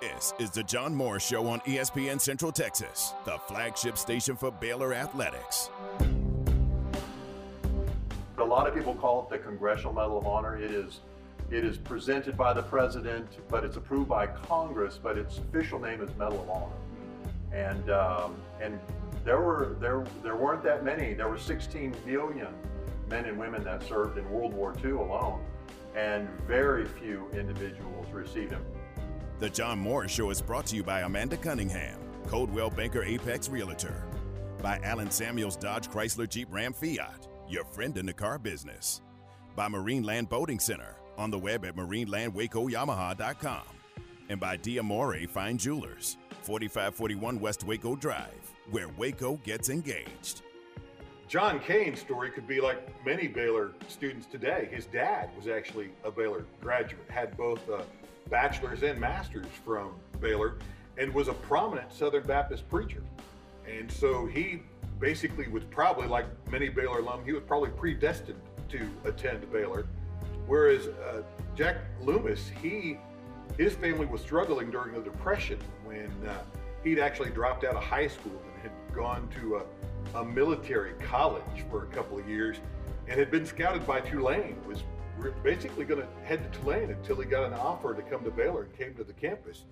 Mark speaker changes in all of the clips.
Speaker 1: This is the John Morris Show on ESPN Central Texas, the flagship station for Baylor Athletics.
Speaker 2: A lot of people call it the Congressional Medal of Honor. It is, it is presented by the president, but it's approved by Congress. But its official name is Medal of Honor. And um, and there were there there weren't that many. There were 16 million men and women that served in World War II alone, and very few individuals received them.
Speaker 1: The John Morris Show is brought to you by Amanda Cunningham, Coldwell Banker Apex Realtor, by Alan Samuels Dodge Chrysler Jeep Ram Fiat, your friend in the car business, by Marineland Boating Center, on the web at marinelandwacoyamaha.com, and by Diamore Fine Jewelers, 4541 West Waco Drive, where Waco gets engaged.
Speaker 3: John Kane's story could be like many Baylor students today. His dad was actually a Baylor graduate, had both a bachelor's and master's from Baylor, and was a prominent Southern Baptist preacher. And so he basically was probably like many Baylor alum, he was probably predestined to attend Baylor. Whereas uh, Jack Loomis, he his family was struggling during the Depression when uh, he'd actually dropped out of high school and had gone to a, a military college for a couple of years and had been scouted by Tulane, was basically going to head to Tulane until he got an offer to come to Baylor and came to the campus.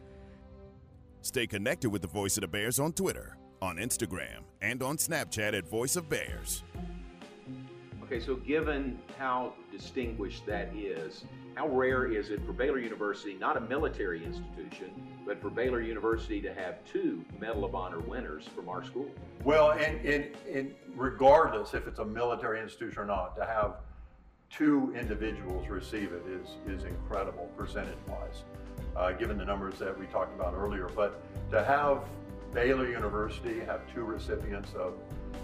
Speaker 1: Stay connected with the Voice of the Bears on Twitter, on Instagram, and on Snapchat at Voice of Bears.
Speaker 4: Okay, so given how distinguished that is, how rare is it for Baylor University, not a military institution, but for Baylor University to have two Medal of Honor winners from our school?
Speaker 2: Well, and, and, and regardless if it's a military institution or not, to have two individuals receive it is, is incredible percentage wise, uh, given the numbers that we talked about earlier. But to have Baylor University have two recipients of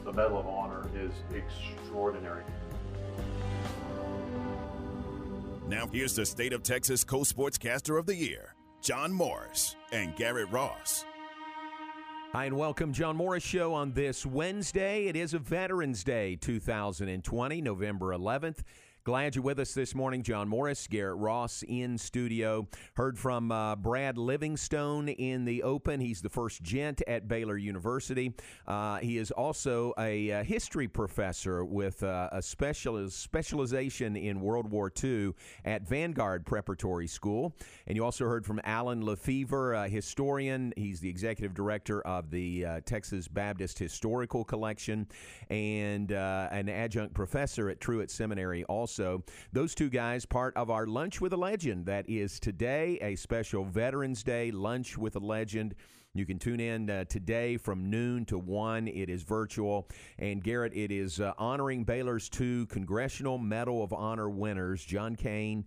Speaker 2: the Medal of Honor is extraordinary.
Speaker 1: Now, here's the State of Texas co sportscaster of the year, John Morris and Garrett Ross.
Speaker 5: Hi, and welcome, John Morris Show on this Wednesday. It is a Veterans Day 2020, November 11th. Glad you're with us this morning. John Morris, Garrett Ross in studio. Heard from uh, Brad Livingstone in the open. He's the first gent at Baylor University. Uh, he is also a, a uh, history professor with uh, a special, specialization in World War II at Vanguard Preparatory School. And you also heard from Alan Lefevre, a historian. He's the executive director of the uh, Texas Baptist Historical Collection and uh, an adjunct professor at Truett Seminary also also. Those two guys, part of our Lunch with a Legend. That is today, a special Veterans Day Lunch with a Legend. You can tune in uh, today from noon to 1. It is virtual. And Garrett, it is uh, honoring Baylor's two Congressional Medal of Honor winners, John Kane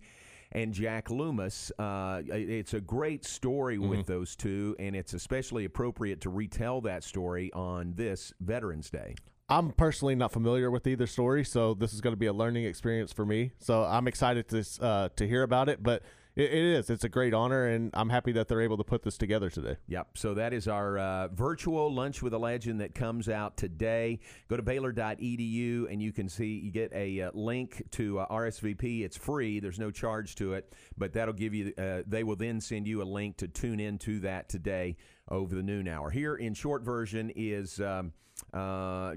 Speaker 5: and Jack Loomis. Uh, it's a great story mm-hmm. with those two, and it's especially appropriate to retell that story on this Veterans Day.
Speaker 6: I'm personally not familiar with either story, so this is going to be a learning experience for me. So I'm excited to uh, to hear about it, but it, is. It's a great honor, and I'm happy that they're able to put this together today.
Speaker 5: Yep. So that is our uh, virtual lunch with a legend that comes out today. Go to Baylor.edu, and you can see you get a uh, link to uh, RSVP. It's free. There's no charge to it, but that'll give you. Uh, they will then send you a link to tune into that today over the noon hour. Here in short version is. Um, uh,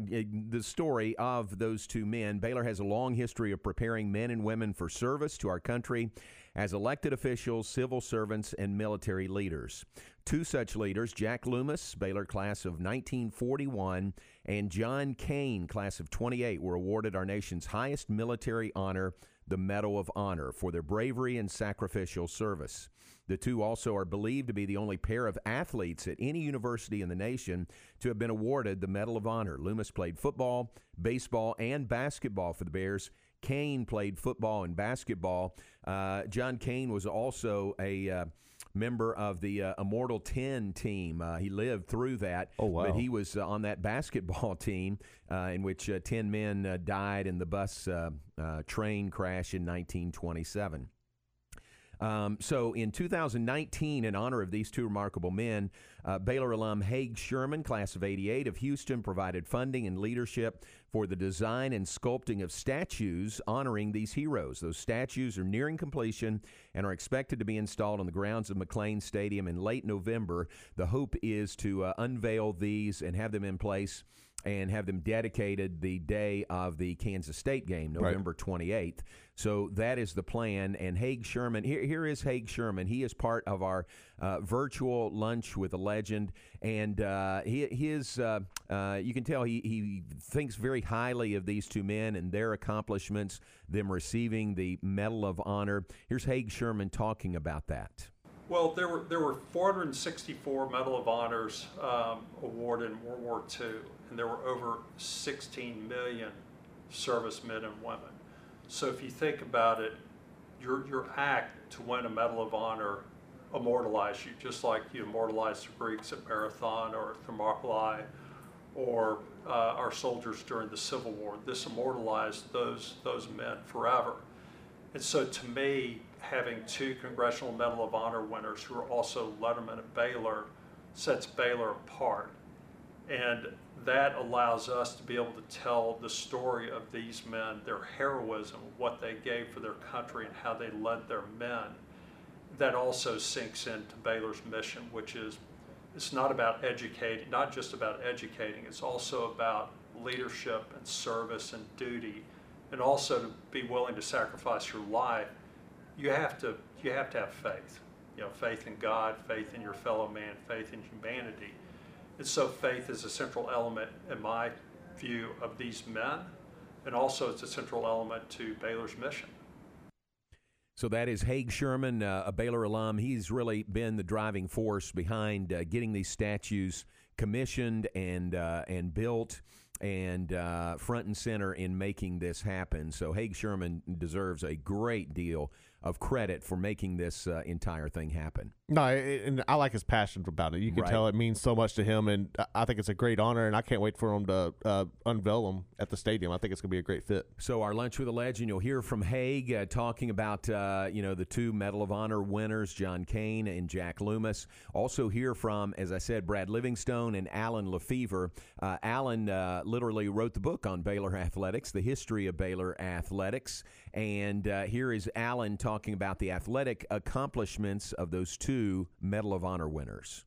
Speaker 5: the story of those two men. Baylor has a long history of preparing men and women for service to our country as elected officials, civil servants, and military leaders. Two such leaders, Jack Loomis, Baylor class of 1941, and John Kane, class of 28, were awarded our nation's highest military honor, the Medal of Honor, for their bravery and sacrificial service. The two also are believed to be the only pair of athletes at any university in the nation to have been awarded the Medal of Honor. Loomis played football, baseball, and basketball for the Bears. Kane played football and basketball. Uh, John Kane was also a uh, member of the uh, Immortal 10 team. Uh, he lived through that.
Speaker 6: Oh, wow.
Speaker 5: But he was uh, on that basketball team uh, in which 10 men died in the bus train crash in 1927. Um, so in 2019, in honor of these two remarkable men, uh, Baylor alum Haag Sherman, class of 88 of Houston, provided funding and leadership for the design and sculpting of statues honoring these heroes. Those statues are nearing completion and are expected to be installed on the grounds of McLane Stadium in late November. The hope is to uh, unveil these and have them in place and have them dedicated the day of the Kansas State game, November right. 28th. So that is the plan. And Haag Sherman, here, here is Haag Sherman. He is part of our uh, virtual lunch with a legend, and uh, he, his uh, uh, you can tell he, he thinks very highly of these two men and their accomplishments, them receiving the Medal of Honor. Here's Haag Sherman talking about that.
Speaker 7: Well, there were there were 464 Medal of Honors um, awarded in World War II, and there were over 16 million servicemen and women. So if you think about it, your your act to win a Medal of Honor immortalized you, just like you immortalized the Greeks at Marathon or Thermopylae, or uh, our soldiers during the Civil War. This immortalized those those men forever. And so to me, having two Congressional Medal of Honor winners who are also lettermen at Baylor sets Baylor apart. And that allows us to be able to tell the story of these men, their heroism, what they gave for their country, and how they led their men. That also sinks into Baylor's mission, which is it's not about educating, not just about educating, it's also about leadership and service and duty, and also to be willing to sacrifice your life you have to you have to have faith. You know, faith in God, faith in your fellow man, faith in humanity. And so faith is a central element in my view of these men, and also it's a central element to Baylor's mission.
Speaker 5: So that is Haag Sherman, uh, a Baylor alum. He's really been the driving force behind uh, getting these statues commissioned and uh, and built and uh, front and center in making this happen. So Haag Sherman deserves a great deal of credit for making this uh, entire thing happen.
Speaker 6: No, and I like his passion about it. You can right. tell it means so much to him, and I think it's a great honor, and I can't wait for him to uh, unveil them at the stadium. I think it's going to be a great fit.
Speaker 5: So our lunch with a legend, you'll hear from Haag uh, talking about uh, you know the two Medal of Honor winners, John Kane and Jack Loomis. Also hear from, as I said, Brad Livingstone and Alan Lefevre. Uh, Alan uh, literally wrote the book on Baylor athletics, the history of Baylor athletics, and uh, here is Alan talking about the athletic accomplishments of those two Medal of Honor winners.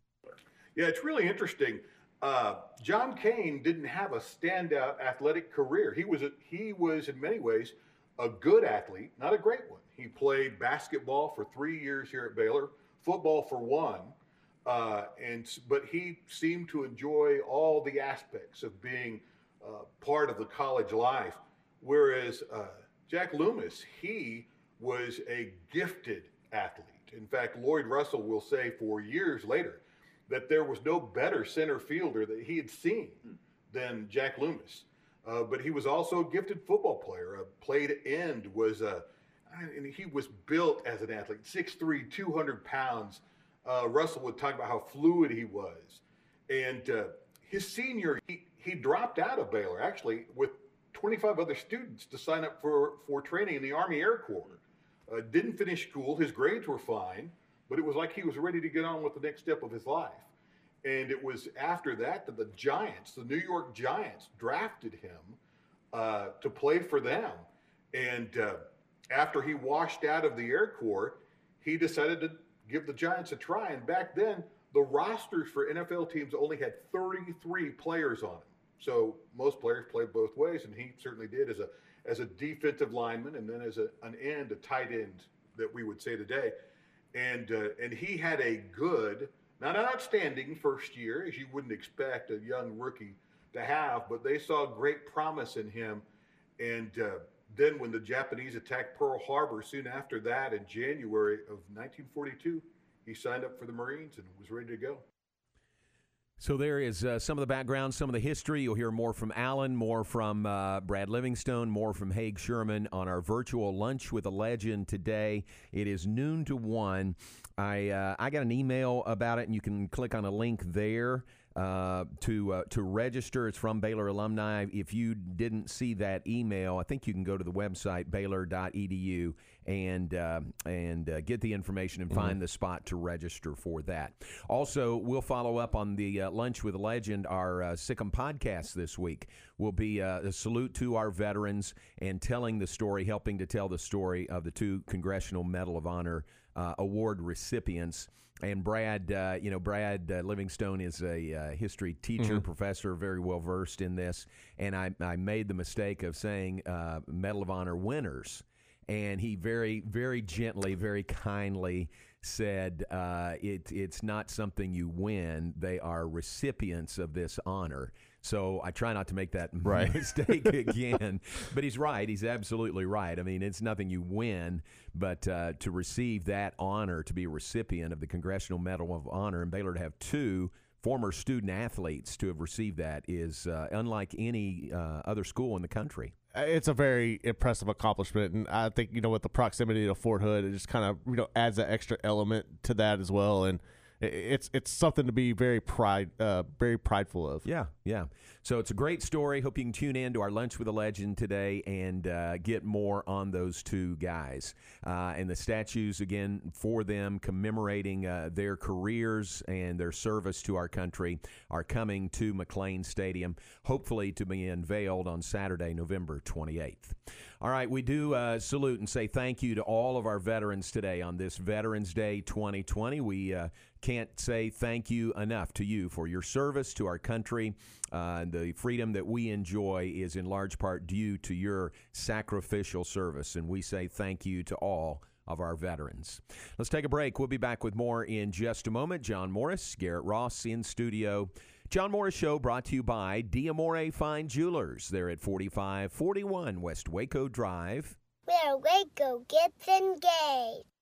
Speaker 3: Yeah, it's really interesting. Uh, John Kane didn't have a standout athletic career. He was a, he was in many ways a good athlete, not a great one. He played basketball for three years here at Baylor, football for one, uh, and but he seemed to enjoy all the aspects of being uh, part of the college life. Whereas uh, Jack Loomis, he was a gifted athlete. In fact, Lloyd Russell will say for years later that there was no better center fielder that he had seen than Jack Loomis. Uh, but he was also a gifted football player. A played end was a, and he was built as an athlete, 6'3", 200 pounds. Uh, Russell would talk about how fluid he was. And uh, his senior, he, he dropped out of Baylor actually with 25 other students to sign up for, for training in the Army Air Corps. Uh, didn't finish school. His grades were fine, but it was like he was ready to get on with the next step of his life. And it was after that that the Giants, the New York Giants, drafted him uh, to play for them. And uh, after he washed out of the Air Corps, he decided to give the Giants a try. And back then, the rosters for NFL teams only had 33 players on them. So most players played both ways, and he certainly did as a as a defensive lineman, and then as a, an end, a tight end that we would say today. And uh, and he had a good, not an outstanding first year, as you wouldn't expect a young rookie to have, but they saw great promise in him. And uh, then when the Japanese attacked Pearl Harbor, soon after that, in January of 1942, he signed up for the Marines and was ready to go.
Speaker 5: So there is uh, some of the background, some of the history. You'll hear more from Alan, more from uh, Brad Livingstone, more from Haag Sherman on our virtual lunch with a legend today. It is noon to one. I uh, I got an email about it, and you can click on a link there. Uh, to uh, to register. It's from Baylor alumni. If you didn't see that email, I think you can go to the website baylor.edu and uh, and uh, get the information and mm-hmm. find the spot to register for that. Also, we'll follow up on the uh, lunch with legend, our uh, SICM podcast this week. Will be a salute to our veterans and telling the story, helping to tell the story of the two Congressional Medal of Honor award recipients. And Brad, uh, you know, Brad uh, Livingstone is a uh, history teacher, mm-hmm. professor, very well versed in this. And I, I made the mistake of saying uh, Medal of Honor winners. And he very, very gently, very kindly said, uh, it, it's not something you win. They are recipients of this honor. So I try not to make that right. mistake again. but he's right. He's absolutely right. I mean, it's nothing you win, but uh, to receive that honor, to be a recipient of the Congressional Medal of Honor, and Baylor to have two former student athletes to have received that is uh, unlike any uh, other school in the country.
Speaker 6: It's a very impressive accomplishment, and I think you know with the proximity to Fort Hood, it just kind of you know adds an extra element to that as well, and it's it's something to be very pride uh, very prideful of.
Speaker 5: Yeah, yeah. So it's a great story. Hope you can tune in to our lunch with a legend today and uh, get more on those two guys uh, and the statues again for them commemorating uh, their careers and their service to our country are coming to McLane Stadium, hopefully to be unveiled on Saturday, November 28th. All right, we do uh, salute and say thank you to all of our veterans today on this Veterans Day 2020. We uh, can't say thank you enough to you for your service to our country. Uh, the freedom that we enjoy is in large part due to your sacrificial service, and we say thank you to all of our veterans. Let's take a break. We'll be back with more in just a moment. John Morris, Garrett Ross in studio. John Morris Show brought to you by Diamore Fine Jewelers. They're at 4541 West Waco Drive.
Speaker 8: Where Waco gets engaged.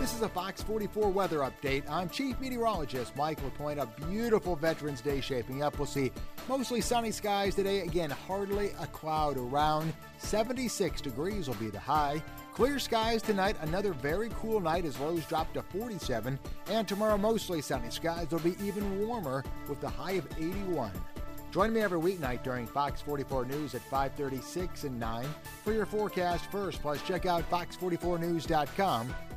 Speaker 9: This is a Fox 44 weather update. I'm Chief Meteorologist Mike LaPointe. A beautiful Veterans Day shaping up. We'll see mostly sunny skies today. Again, hardly a cloud around. 76 degrees will be the high. Clear skies tonight. Another very cool night as lows drop to 47. And tomorrow, mostly sunny skies. will be even warmer with the high of 81. Join me every weeknight during Fox 44 News at 5:36 and 9 for your forecast first. Plus, check out fox44news.com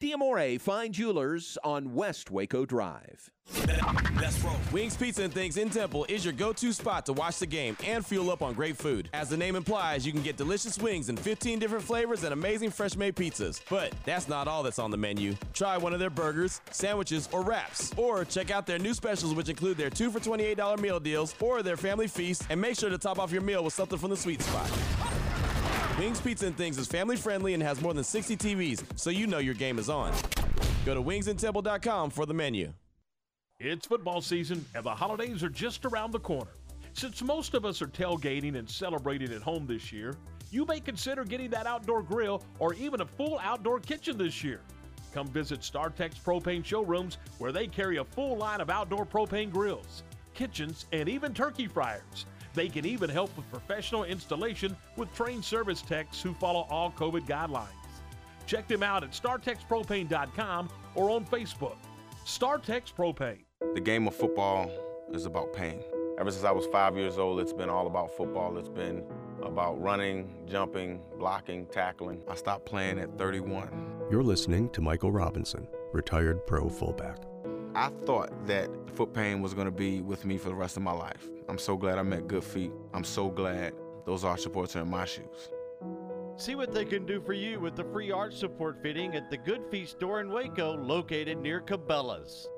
Speaker 5: Diamore Fine Jewelers on West Waco Drive.
Speaker 10: Wings Pizza and Things in Temple is your go-to spot to watch the game and fuel up on great food. As the name implies, you can get delicious wings in 15 different flavors and amazing fresh-made pizzas. But that's not all that's on the menu. Try one of their burgers, sandwiches, or wraps. Or check out their new specials which include their 2 for $28 meal deals or their family feast and make sure to top off your meal with something from the sweet spot. Wings Pizza and Things is family friendly and has more than 60 TVs, so you know your game is on. Go to wingsandtemple.com for the menu.
Speaker 11: It's football season and the holidays are just around the corner. Since most of us are tailgating and celebrating at home this year, you may consider getting that outdoor grill or even a full outdoor kitchen this year. Come visit StarTex Propane showrooms where they carry a full line of outdoor propane grills, kitchens, and even turkey fryers. They can even help with professional installation with trained service techs who follow all COVID guidelines. Check them out at StarTexPropane.com or on Facebook. StarTex Propane.
Speaker 12: The game of football is about pain. Ever since I was five years old, it's been all about football. It's been about running, jumping, blocking, tackling. I stopped playing at 31.
Speaker 13: You're listening to Michael Robinson, retired pro fullback.
Speaker 12: I thought that foot pain was going to be with me for the rest of my life. I'm so glad I met Good Feet. I'm so glad those arch supports are in my shoes.
Speaker 14: See what they can do for you with the free arch support fitting at the Good Feet store in Waco, located near Cabela's.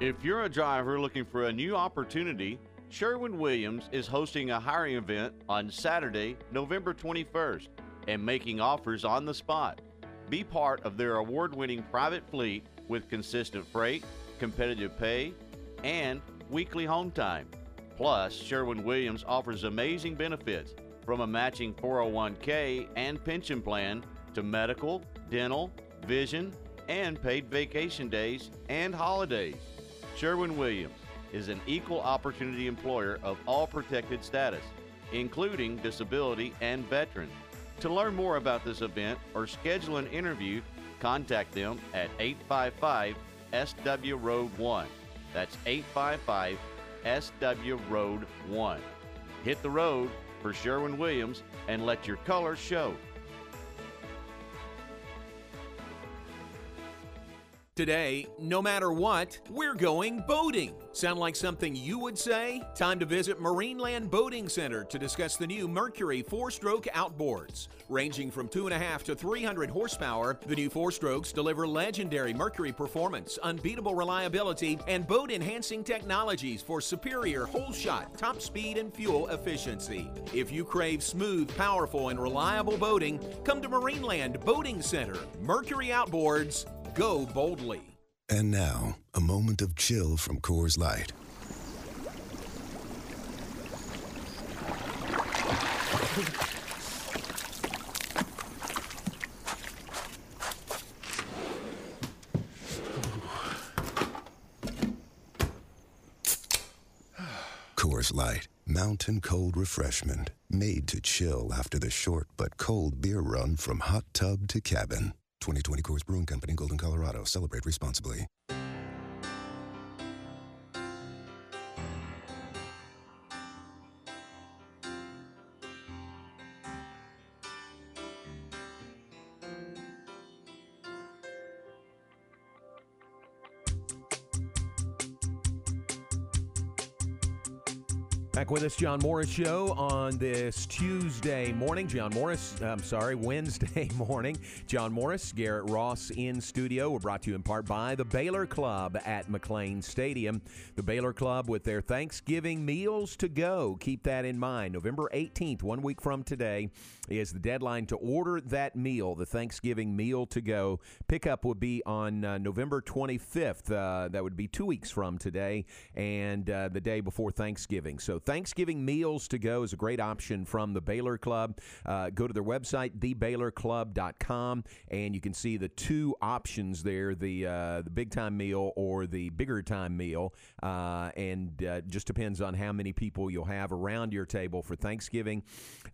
Speaker 14: If you're a driver looking for a new opportunity, Sherwin Williams is hosting a hiring event on Saturday, November 21st, and making offers on the spot. Be part of their award winning private fleet with consistent freight, competitive pay, and weekly home time. Plus, Sherwin Williams offers amazing benefits from a matching 401k and pension plan to medical, dental, vision, and paid vacation days and holidays. Sherwin Williams is an equal opportunity employer of all protected status, including disability and veteran. To learn more about this event or schedule an interview, contact them at 855 SW Road 1. That's 855 SW Road 1. Hit the road for Sherwin Williams and let your colors show.
Speaker 5: Today, no matter what, we're going boating. Sound like something you would say? Time to visit Marineland Boating Center to discuss the new Mercury four stroke outboards. Ranging from 2.5 to 300 horsepower, the new four strokes deliver legendary Mercury performance, unbeatable reliability, and boat enhancing technologies for superior hole shot, top speed, and fuel efficiency. If you crave smooth, powerful, and reliable boating, come to Marineland Boating Center. Mercury Outboards, go boldly.
Speaker 15: And now, a moment of chill from Coors Light. Coors Light, mountain cold refreshment, made to chill after the short but cold beer run from hot tub to cabin. 2020 Coors Brewing Company, Golden, Colorado. Celebrate responsibly.
Speaker 5: With us, John Morris Show on this Tuesday morning. John Morris, I'm sorry, Wednesday morning. John Morris, Garrett Ross in studio. We're brought to you in part by the Baylor Club at McLane Stadium. The Baylor Club with their Thanksgiving meals to go. Keep that in mind. November 18th, one week from today, is the deadline to order that meal, the Thanksgiving meal to go. Pickup would be on uh, November 25th. Uh, that would be two weeks from today and uh, the day before Thanksgiving. So Thanksgiving meals to go is a great option from the Baylor Club. Uh, go to their website, thebaylorclub.com, and you can see the two options there the, uh, the big time meal or the bigger time meal. Uh, and uh, just depends on how many people you'll have around your table for Thanksgiving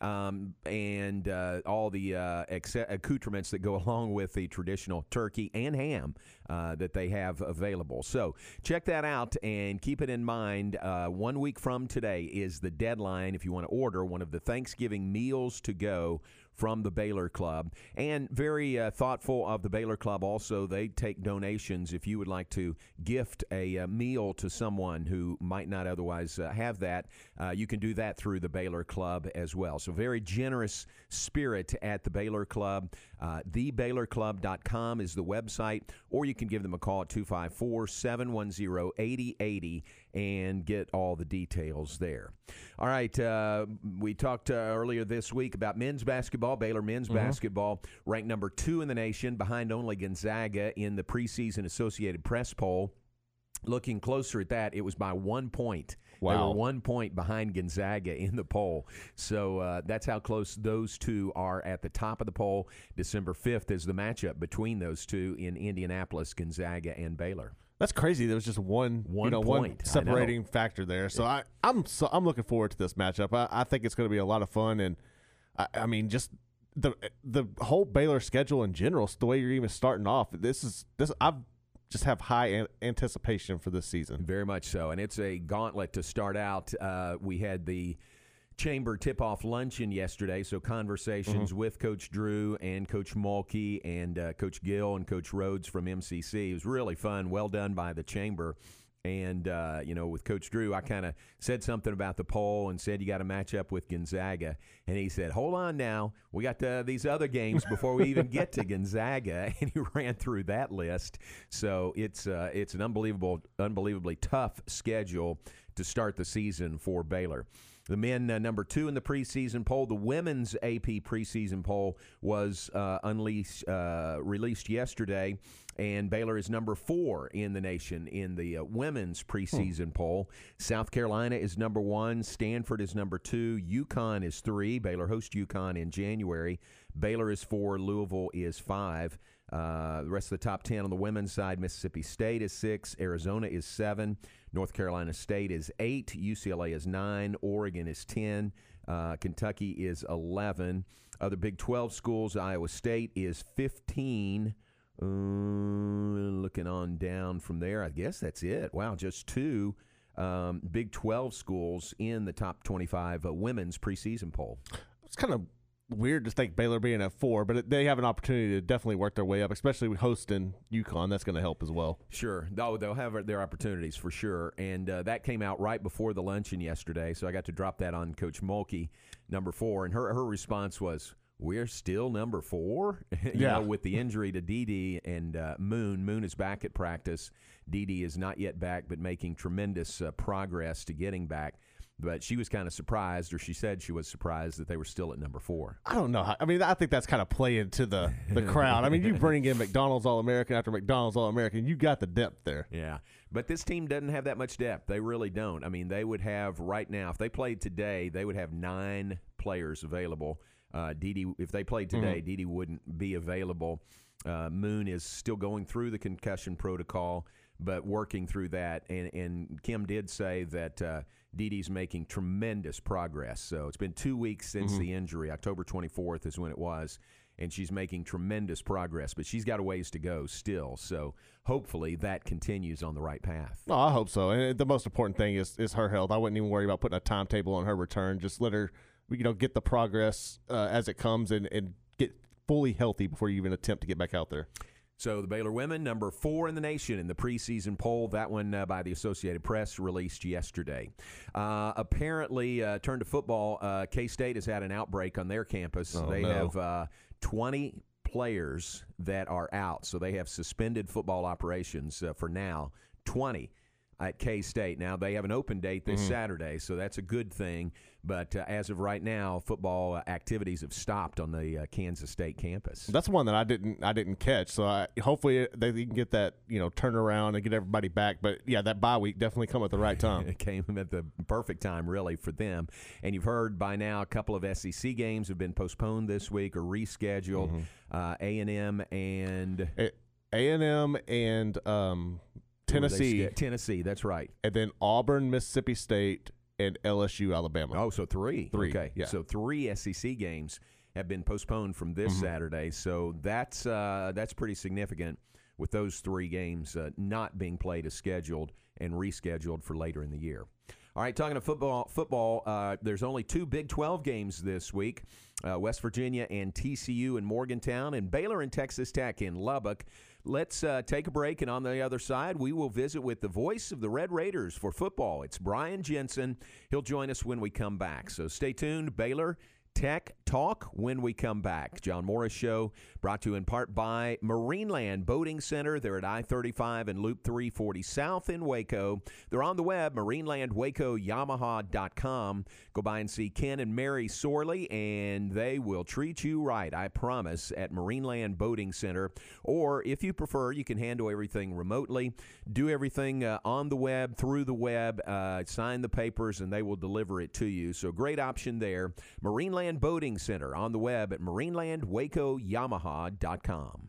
Speaker 5: um, and uh, all the uh, accoutrements that go along with the traditional turkey and ham that they have available. So check that out and keep it in mind. Uh, one week from today is the deadline if you want to order one of the Thanksgiving meals to go from the Baylor Club. And very uh, thoughtful of the Baylor Club also. They take donations if you would like to gift a, a meal to someone who might not otherwise uh, have that. Uh, you can do that through the Baylor Club as well. So, very generous spirit at the Baylor Club. Uh, TheBaylorClub.com is the website, or you can give them a call at 254 710 8080 and get all the details there. All right, uh, we talked uh, earlier this week about men's basketball. Baylor men's
Speaker 6: Mm-hmm.
Speaker 5: basketball ranked number two in the nation, behind only Gonzaga in the preseason Associated Press poll. Looking closer at that, it was by one point. They
Speaker 6: Wow.
Speaker 5: were one point behind Gonzaga in the poll. So uh, that's how close those two are at the top of the poll. December 5th is the matchup between those two in Indianapolis, Gonzaga and Baylor.
Speaker 6: That's crazy. There was just one,
Speaker 5: One
Speaker 6: you know,
Speaker 5: point,
Speaker 6: one separating factor there. So I, I'm, so I'm looking forward to this matchup. I, I think it's going to be a lot of fun, and I, I mean, just the the whole Baylor schedule in general, the way you're even starting off. This is this. I just have high an- anticipation for this season.
Speaker 5: Very much so. And it's a gauntlet to start out. Uh, we had the chamber tip off luncheon yesterday. So conversations
Speaker 6: Mhm.
Speaker 5: with Coach Drew and Coach Mulkey and uh, Coach Gill and Coach Rhodes from MCC. It was really fun. Well done by the chamber. And, uh, you know, with Coach Drew, I kind of said something about the poll and said you got to match up with Gonzaga. And he said, hold on now. We got uh, these other games before we even get to Gonzaga. And he ran through that list. So it's, uh, it's an unbelievable, unbelievably tough schedule to start the season for Baylor. The men uh, number two in the preseason poll. The women's AP preseason poll was uh, unleashed, uh, released yesterday, and Baylor is number four in the nation in the uh, women's preseason hmm. poll. South Carolina is number one. Stanford is number two. UConn is three. Baylor hosts UConn in January. Baylor is four. Louisville is five. Uh, the rest of the top 10 on the women's side Mississippi State is six, Arizona is seven, North Carolina State is eight, UCLA is nine, Oregon is 10, uh, Kentucky is 11. Other Big 12 schools, Iowa State is 15. Uh, looking on down from there, I guess that's it. Wow, just two um, Big 12 schools in the top 25 uh, women's preseason poll.
Speaker 6: It's kind of weird to think Baylor being at four, but they have an opportunity to definitely work their way up, especially with hosting UConn. That's going to help as well.
Speaker 5: Sure, though they'll have their opportunities for sure, and uh, that came out right before the luncheon yesterday, so I got to drop that on Coach Mulkey, number four, and her her response was. We're still number four, you yeah. know, with the injury to Dee and uh, Moon. Moon is back at practice. Dee is not yet back, but making tremendous uh, progress to getting back but she was kind of surprised, or she said she was surprised that they were still at number four.
Speaker 6: I don't know. How, I mean, I think that's kind of playing to the the crowd. I mean, you bring in McDonald's All American after McDonald's All American, you got the depth there.
Speaker 5: Yeah, but this team doesn't have that much depth. They really don't. I mean, they would have right now if they played today, they would have nine players available. Uh, Dee if they played today, mm-hmm. Dee wouldn't be available. Uh, Moon is still going through the concussion protocol, but working through that. And, and Kim did say that uh, Dee's making tremendous progress. So it's been two weeks since mm-hmm. the injury. October 24th is when it was. And she's making tremendous progress, but she's got a ways to go still. So hopefully that continues on the right path.
Speaker 6: Oh, I hope so. And the most important thing is is her health. I wouldn't even worry about putting a timetable on her return. Just let her, you know, get the progress uh, as it comes and, and get fully healthy before you even attempt to get back out there.
Speaker 5: So the Baylor women, number four in the nation in the preseason poll. That one uh, by the Associated Press released yesterday. Uh, apparently, uh, turn to football. Uh, K State has had an outbreak on their campus.
Speaker 6: Oh,
Speaker 5: they
Speaker 6: no.
Speaker 5: have uh, 20 players that are out, so they have suspended football operations uh, for now. 20 at K State. Now they have an open date this mm-hmm. Saturday, so that's a good thing. But uh, as of right now, football uh, activities have stopped on the uh, Kansas State campus.
Speaker 6: That's one that I didn't I didn't catch. So I, hopefully they can get that you know turnaround and get everybody back. But yeah, that bye week definitely come at the right time.
Speaker 5: it came at the perfect time, really, for them. And you've heard by now a couple of SEC games have been postponed this week or rescheduled. Mm-hmm. Uh, A and M and
Speaker 6: A and M and um, Tennessee.
Speaker 5: Tennessee, that's right.
Speaker 6: And then Auburn, Mississippi State, and LSU, Alabama.
Speaker 5: Oh, so three.
Speaker 6: Three.
Speaker 5: Okay.
Speaker 6: Yeah.
Speaker 5: So three SEC games have been postponed from this mm-hmm. Saturday. So that's uh, that's pretty significant with those three games uh, not being played as scheduled and rescheduled for later in the year. All right, talking to football. Football. Uh, there's only two Big 12 games this week: uh, West Virginia and TCU in Morgantown, and Baylor and Texas Tech in Lubbock. Let's uh, take a break, and on the other side, we will visit with the voice of the Red Raiders for football. It's Brian Jensen. He'll join us when we come back. So stay tuned. Baylor Tech Talk when we come back. John Morris Show brought to you in part by Marineland Boating Center. They're at I 35 and Loop 340 South in Waco. They're on the web, marinelandwacoyamaha.com. Go by and see Ken and Mary Sorley, and they will treat you right, I promise, at Marineland Boating Center. Or if you prefer, you can handle everything remotely, do everything uh, on the web, through the web, uh, sign the papers, and they will deliver it to you. So, great option there. Marineland Boating Center on the web at marinelandwacoyamaha.com.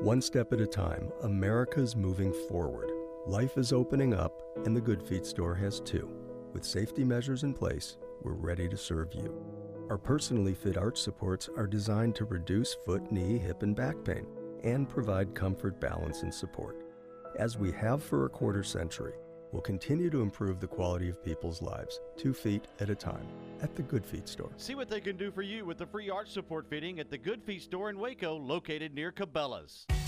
Speaker 13: One step at a time, America's moving forward. Life is opening up, and the Good Feet store has too. With safety measures in place, we're ready to serve you. Our personally fit arch supports are designed to reduce foot, knee, hip, and back pain and provide comfort, balance, and support. As we have for a quarter century, will continue to improve the quality of people's lives, two feet at a time, at the Good Feet store.
Speaker 14: See what they can do for you with the free arch support fitting at the Good Feet store in Waco, located near Cabela's.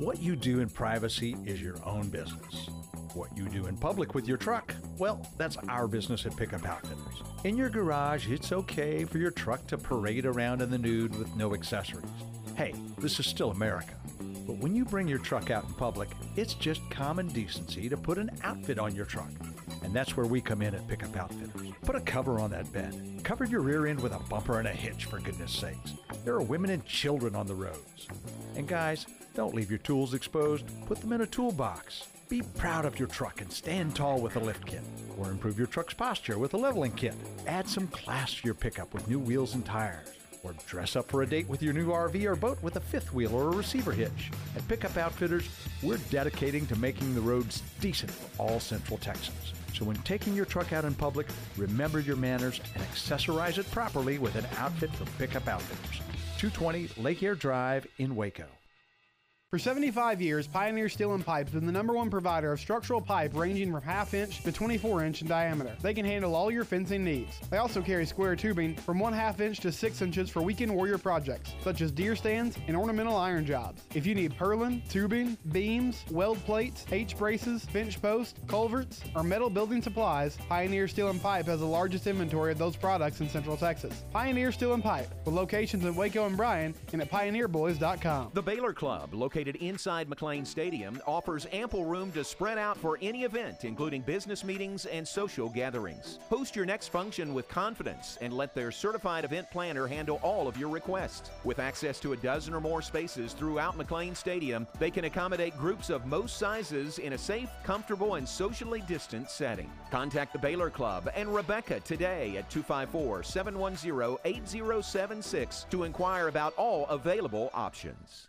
Speaker 16: What you do in privacy is your own business. What you do in public with your truck, well, that's our business at Pickup Outfitters. In your garage, it's okay for your truck to parade around in the nude with no accessories. Hey, this is still America. But when you bring your truck out in public, it's just common decency to put an outfit on your truck. And that's where we come in at Pickup Outfitters. Put a cover on that bed. Cover your rear end with a bumper and a hitch, for goodness sakes. There are women and children on the roads. And guys, don't leave your tools exposed. Put them in a toolbox. Be proud of your truck and stand tall with a lift kit. Or improve your truck's posture with a leveling kit. Add some class to your pickup with new wheels and tires. Or dress up for a date with your new RV or boat with a fifth wheel or a receiver hitch. At Pickup Outfitters, we're dedicating to making the roads decent for all Central Texans. So when taking your truck out in public, remember your manners and accessorize it properly with an outfit from Pickup Outfitters. 220 Lake Air Drive in Waco.
Speaker 17: For 75 years, Pioneer Steel and Pipe's been the number one provider of structural pipe ranging from half inch to 24 inch in diameter. They can handle all your fencing needs. They also carry square tubing from 1 half inch to 6 inches for weekend warrior projects, such as deer stands and ornamental iron jobs. If you need purlin, tubing, beams, weld plates, H braces, bench posts, culverts, or metal building supplies, Pioneer Steel and Pipe has the largest inventory of those products in Central Texas. Pioneer Steel and Pipe, with locations in Waco and Bryan and at pioneerboys.com.
Speaker 5: The Baylor Club, located inside McLane Stadium, offers ample room to spread out for any event, including business meetings and social gatherings. Host your next function with confidence and let their certified event planner handle all of your requests. With access to a dozen or more spaces throughout McLane Stadium, they can accommodate groups of most sizes in a safe, comfortable, and socially distant setting. Contact the Baylor Club and Rebecca today at 254 710 8076 to inquire about all available options.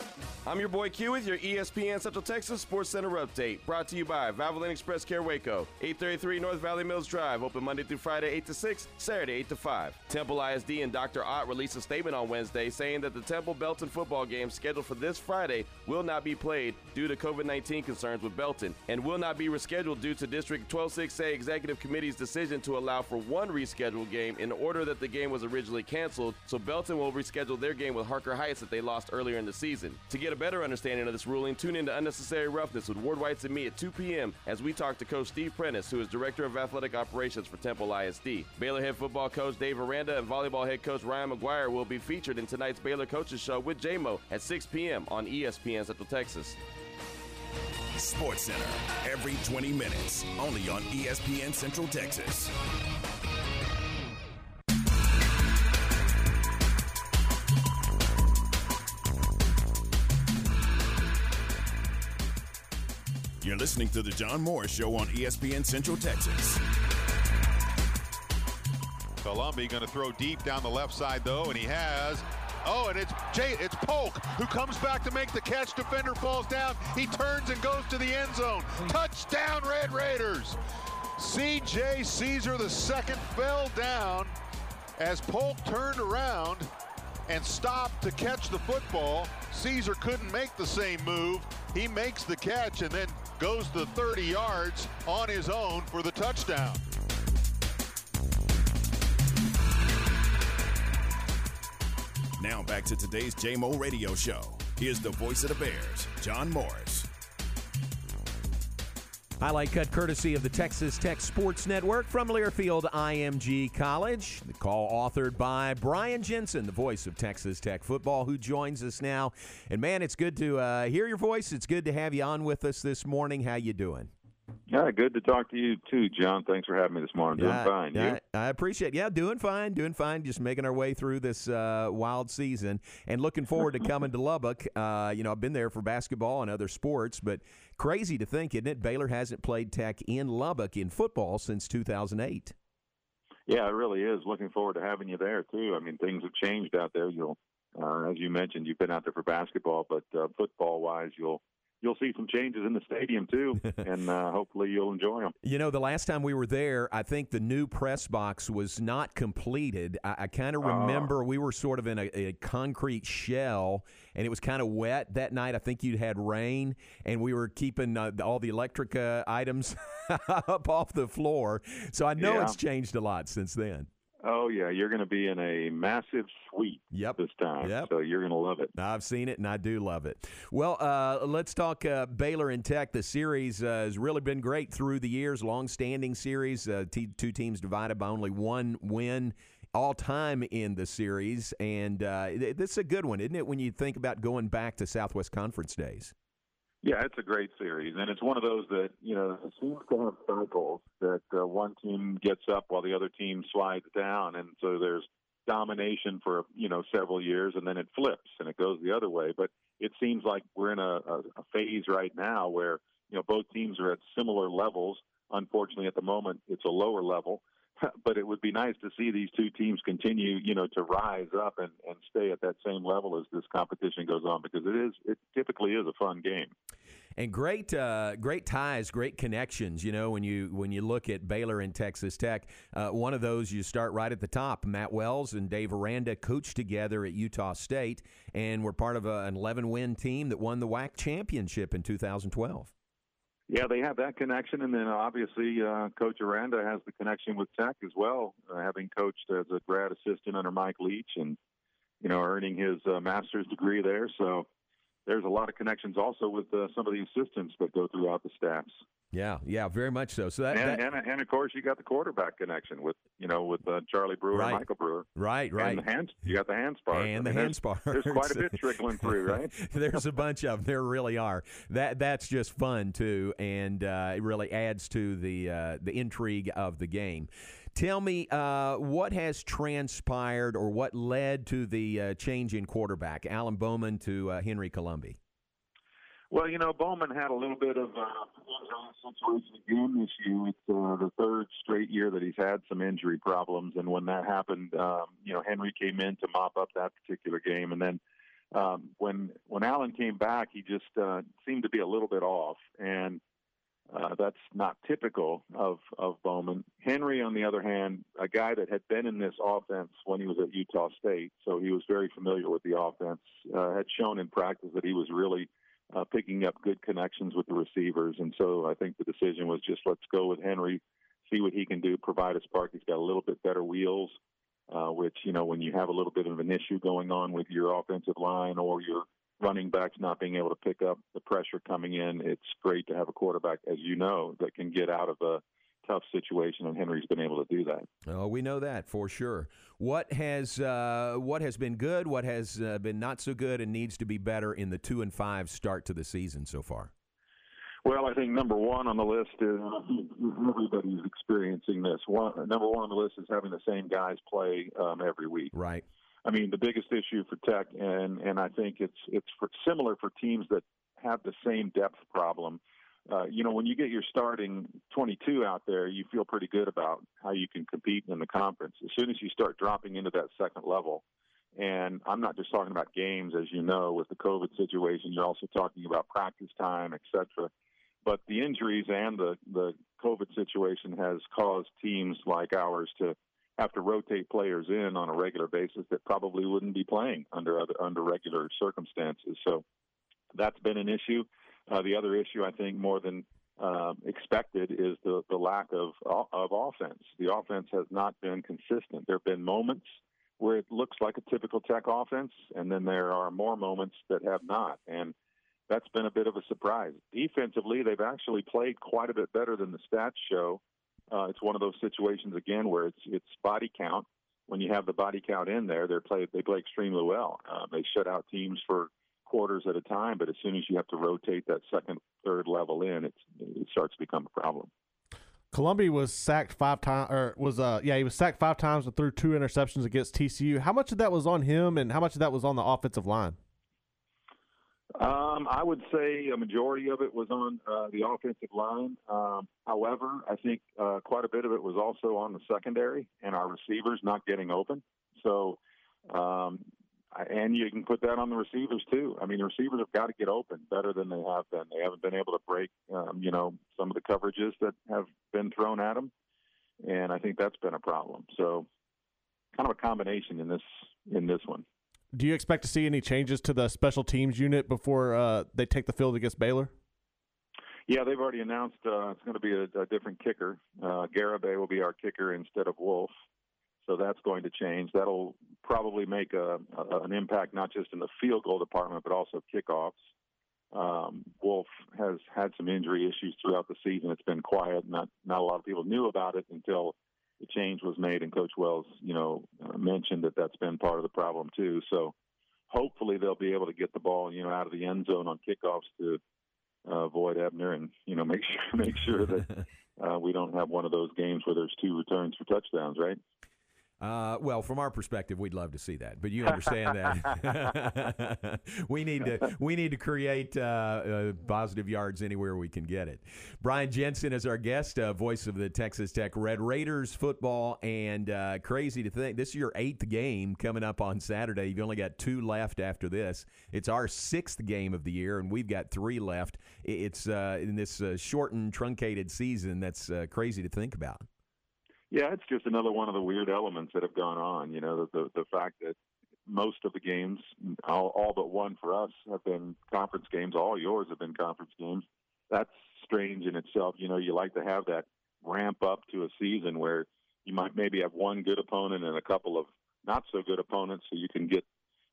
Speaker 10: I'm your boy Q with your ESPN Central Texas Sports Center update. Brought to you by Valvoline Express Care Waco, 833 North Valley Mills Drive, open Monday through Friday 8 to 6, Saturday 8 to 5. Temple ISD and Dr. Ott released a statement on Wednesday saying that the Temple Belton football game scheduled for this Friday will not be played due to COVID 19 concerns with Belton and will not be rescheduled due to District 126A Executive Committee's decision to allow for one rescheduled game in order that the game was originally canceled. So Belton will reschedule their game with Harker Heights that they lost earlier in the season. To get a better understanding of this ruling, tune in to Unnecessary Roughness with Ward Whites and me at 2 p.m. as we talk to Coach Steve Prentice, who is Director of Athletic Operations for Temple ISD. Baylor head football coach Dave Aranda and volleyball head coach Ryan McGuire will be featured in tonight's Baylor Coaches Show with JMO at 6 p.m. on ESPN Central Texas.
Speaker 1: Sports Center, every 20 minutes, only on ESPN Central Texas. You're listening to the John Morris Show on ESPN Central Texas.
Speaker 3: Colombi going to throw deep down the left side though, and he has. Oh, and it's Jay, it's Polk who comes back to make the catch. Defender falls down. He turns and goes to the end zone. Touchdown, Red Raiders. C.J. Caesar the second fell down as Polk turned around and stopped to catch the football. Caesar couldn't make the same move. He makes the catch and then goes the 30 yards on his own for the touchdown.
Speaker 1: Now back to today's JMO radio show. Here's the voice of the Bears, John Morris.
Speaker 5: Highlight cut courtesy of the Texas Tech Sports Network from Learfield IMG College. The call authored by Brian Jensen, the voice of Texas Tech football, who joins us now. And man, it's good to uh, hear your voice. It's good to have you on with us this morning. How you doing?
Speaker 18: Yeah, good to talk to you too, John. Thanks for having me this morning. Doing
Speaker 5: Yeah,
Speaker 18: fine. You?
Speaker 5: yeah, I appreciate. It. Yeah, doing fine, doing fine. Just making our way through this uh, wild season, and looking forward to coming to Lubbock. Uh, you know, I've been there for basketball and other sports, but crazy to think, isn't it? Baylor hasn't played Tech in Lubbock in football since 2008.
Speaker 18: Yeah, it really is. Looking forward to having you there too. I mean, things have changed out there. You'll, uh, as you mentioned, you've been out there for basketball, but uh, football-wise, you'll you'll see some changes in the stadium too, and uh, hopefully you'll enjoy them.
Speaker 5: You know, the last time we were there, I think the new press box was not completed. I, I kind of
Speaker 18: Ah.
Speaker 5: remember we were sort of in a, a concrete shell, and it was kind of wet that night. I think you had rain, and we were keeping uh, all the electric uh, items up off the floor. So I know
Speaker 18: Yeah.
Speaker 5: it's changed a lot since then.
Speaker 18: Oh yeah, you're going to be in a massive suite
Speaker 5: yep.
Speaker 18: this time.
Speaker 5: Yep.
Speaker 18: So you're going to love it.
Speaker 5: I've seen it and I do love it. Well, uh, let's talk uh, Baylor and Tech. The series uh, has really been great through the years, long-standing series. Uh, t- two teams divided by only one win all time in the series, and uh, th- this is a good one, isn't it? When you think about going back to Southwest Conference days.
Speaker 18: Yeah, it's a great series, and it's one of those that you know seems to have cycles that uh, one team gets up while the other team slides down, and so there's domination for you know several years, and then it flips and it goes the other way. But it seems like we're in a, a, a phase right now where you know both teams are at similar levels. Unfortunately, at the moment, it's a lower level. But it would be nice to see these two teams continue, you know, to rise up and, and stay at that same level as this competition goes on because it is it typically is a fun game.
Speaker 5: And great, uh, great ties, great connections. You know, when you when you look at Baylor and Texas Tech, uh, one of those you start right at the top. Matt Wells and Dave Aranda coached together at Utah State, and were part of a, an 11 win team that won the WAC championship in 2012.
Speaker 18: Yeah, they have that connection, and then obviously uh, Coach Aranda has the connection with Tech as well, uh, having coached as a grad assistant under Mike Leach, and you know earning his uh, master's degree there. So there's a lot of connections also with uh, some of the assistants that go throughout the staffs.
Speaker 5: Yeah, yeah, very much so. So that,
Speaker 18: and,
Speaker 5: that
Speaker 18: and, and of course you got the quarterback connection with you know with uh, Charlie Brewer
Speaker 5: Right.
Speaker 18: and Michael Brewer.
Speaker 5: right, right.
Speaker 18: And the hands, you got the hand spars.
Speaker 5: and
Speaker 18: I
Speaker 5: the
Speaker 18: mean,
Speaker 5: hand
Speaker 18: there's- There's quite a bit trickling through, right?
Speaker 5: There's a bunch of them. There really are. That that's just fun too, and uh, it really adds to the uh, the intrigue of the game. Tell me uh, what has transpired or what led to the uh, change in quarterback, Alan Bowman to uh, Henry Colombi.
Speaker 18: Well, you know, Bowman had a little bit of uh, injury situation again this year. It's the third straight year that he's had some injury problems, and when that happened, um, you know, Henry came in to mop up that particular game, and then um, when when Alan came back, he just uh, seemed to be a little bit off, and uh, that's not typical of of Bowman. Henry, on the other hand, a guy that had been in this offense when he was at Utah State, so he was very familiar with the offense. Uh, had shown in practice that he was really uh, picking up good connections with the receivers, and so I think the decision was just let's go with Henry, see what he can do, provide a spark. He's got a little bit better wheels, uh, which you know when you have a little bit of an issue going on with your offensive line or your running backs not being able to pick up the pressure coming in, it's great to have a quarterback, as you know, that can get out of a tough situation, and Henry's been able to do that.
Speaker 5: Oh, we know that for sure. What has uh, what has been good? What has uh, been not so good, and needs to be better in the two and five start to the season so far?
Speaker 18: Well, I think number one on the list is and I think everybody's experiencing this. One, number one on the list is having the same guys play um, every week.
Speaker 5: Right.
Speaker 18: I mean, the biggest issue for Tech, and and I think it's it's for, similar for teams that have the same depth problem. Uh, you know, when you get your starting 22 out there, you feel pretty good about how you can compete in the conference. As soon as you start dropping into that second level, and I'm not just talking about games, as you know, with the COVID situation. You're also talking about practice time, et cetera. But the injuries and the the COVID situation has caused teams like ours to have to rotate players in on a regular basis that probably wouldn't be playing under other under regular circumstances. So that's been an issue. Uh, the other issue, I think, more than um, expected, is the the lack of of offense. The offense has not been consistent. There have been moments where it looks like a typical Tech offense, and then there are more moments that have not, and that's been a bit of a surprise. Defensively, they've actually played quite a bit better than the stats show. Uh, it's one of those situations again where it's it's body count. When you have the body count in there, they play they play extremely well. Uh, they shut out teams for quarters at a time. But as soon as you have to rotate that second, third level in, it starts to become a problem.
Speaker 6: Colombi was sacked five times, or was uh yeah he was sacked five times and threw two interceptions against TCU. How much of that was on him, and how much of that was on the offensive line?
Speaker 18: Um, I would say a majority of it was on uh, the offensive line. Um, however, I think uh, quite a bit of it was also on the secondary and our receivers not getting open. So, um, and you can put that on the receivers too. I mean, the receivers have got to get open better than they have been. They haven't been able to break, um, you know, some of the coverages that have been thrown at them, and I think that's been a problem. So, kind of a combination in this in this one.
Speaker 6: Do you expect to see any changes to the special teams unit before uh, they take the field against Baylor?
Speaker 18: Yeah, they've already announced uh, it's going to be a, a different kicker. Uh, Garibay will be our kicker instead of Wolff, so that's going to change. That'll probably make a, a, an impact not just in the field goal department but also kickoffs. Um, Wolff has had some injury issues throughout the season. It's been quiet. Not not a lot of people knew about it until the change was made, and Coach Wells, you know, uh, mentioned that that's been part of the problem too. So hopefully they'll be able to get the ball, you know, out of the end zone on kickoffs to uh, avoid Ebner, and you know, make sure make sure that uh, we don't have one of those games where there's two returns for touchdowns, right?
Speaker 5: Uh, well, from our perspective, we'd love to see that, but you understand that we need to we need to create uh, uh, positive yards anywhere we can get it. Brian Jensen is our guest, uh, voice of the Texas Tech Red Raiders football, and uh, crazy to think this is your eighth game coming up on Saturday. You've only got two left after this. It's our sixth game of the year, and we've got three left. It's uh, in this shortened, truncated season. That's crazy to think about.
Speaker 18: Yeah, it's just another one of the weird elements that have gone on. You know, the the, the fact that most of the games, all, all but one for us, have been conference games. All yours have been conference games. That's strange in itself. You know, you like to have that ramp up to a season where you might maybe have one good opponent and a couple of not so good opponents, so you can get,